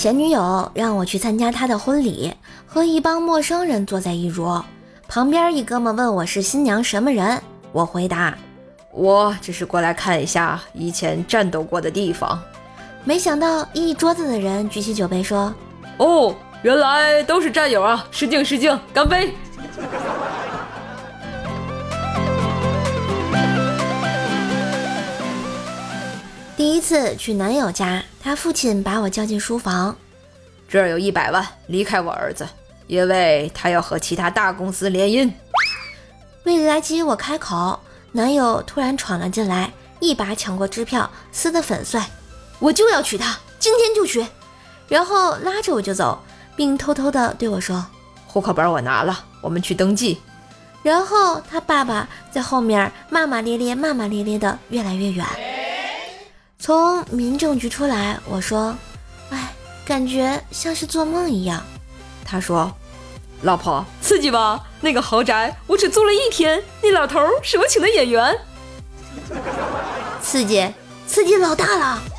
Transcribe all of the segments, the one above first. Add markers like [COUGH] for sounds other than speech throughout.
前女友让我去参加她的婚礼，和一帮陌生人坐在一桌。旁边一哥们问我是新娘什么人，我回答：我只是过来看一下以前战斗过的地方。没想到一桌子的人举起酒杯说：“哦，原来都是战友啊！失敬失敬，干杯！” [LAUGHS] 第一次去男友家，他父亲把我叫进书房，这儿有一百万，离开我儿子，因为他要和其他大公司联姻。未来及我开口，男友突然闯了进来，一把抢过支票，撕得粉碎。我就要娶她，今天就娶，然后拉着我就走，并偷偷的对我说：“户口本我拿了，我们去登记。”然后他爸爸在后面骂骂咧咧，骂骂咧咧的越来越远。从民政局出来，我说：“哎，感觉像是做梦一样。”他说：“老婆，刺激吧？那个豪宅我只租了一天，那老头是我请的演员。[LAUGHS] 刺激，刺激老大了。[LAUGHS] ”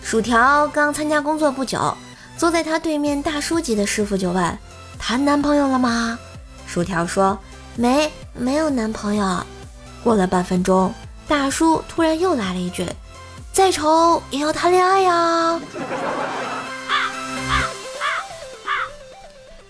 薯条刚参加工作不久，坐在他对面大叔级的师傅就问：“谈男朋友了吗？”薯条说。没，没有男朋友。过了半分钟，大叔突然又来了一句：“再丑也要谈恋爱呀！”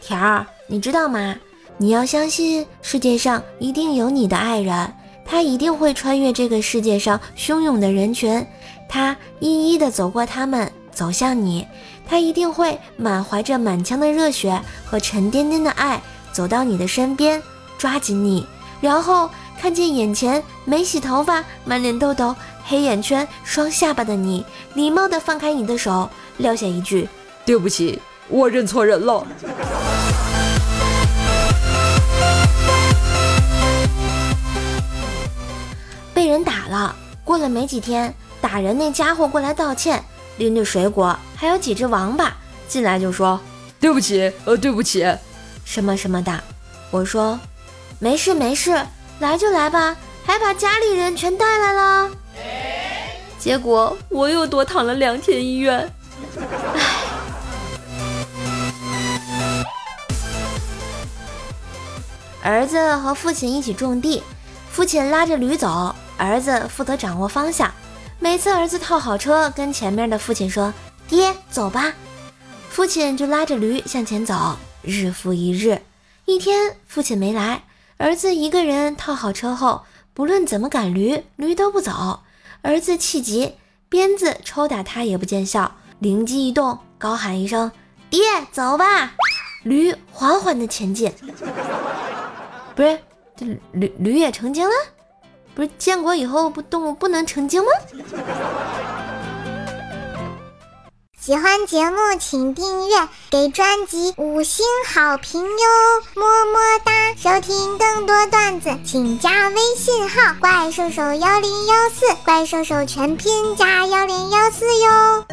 条儿，你知道吗？你要相信世界上一定有你的爱人，他一定会穿越这个世界上汹涌的人群，他一一的走过他们，走向你。他一定会满怀着满腔的热血和沉甸甸的爱，走到你的身边。抓紧你，然后看见眼前没洗头发、满脸痘痘、黑眼圈、双下巴的你，礼貌地放开你的手，撂下一句：“对不起，我认错人了。”被人打了，过了没几天，打人那家伙过来道歉，拎着水果，还有几只王八进来就说：“对不起，呃，对不起，什么什么的。”我说。没事没事，来就来吧，还把家里人全带来了。结果我又多躺了两天医院。儿子和父亲一起种地，父亲拉着驴走，儿子负责掌握方向。每次儿子套好车，跟前面的父亲说：“爹，走吧。”父亲就拉着驴向前走。日复一日，一天父亲没来。儿子一个人套好车后，不论怎么赶驴，驴都不走。儿子气急，鞭子抽打他也不见效，灵机一动，高喊一声：“爹，走吧！”驴缓缓地前进。不是，这驴驴也成精了？不是，建国以后不动物不能成精吗？喜欢节目请订阅，给专辑五星好评哟，么么哒！收听更多段子，请加微信号“怪兽手幺零幺四”，怪兽手全拼加幺零幺四哟。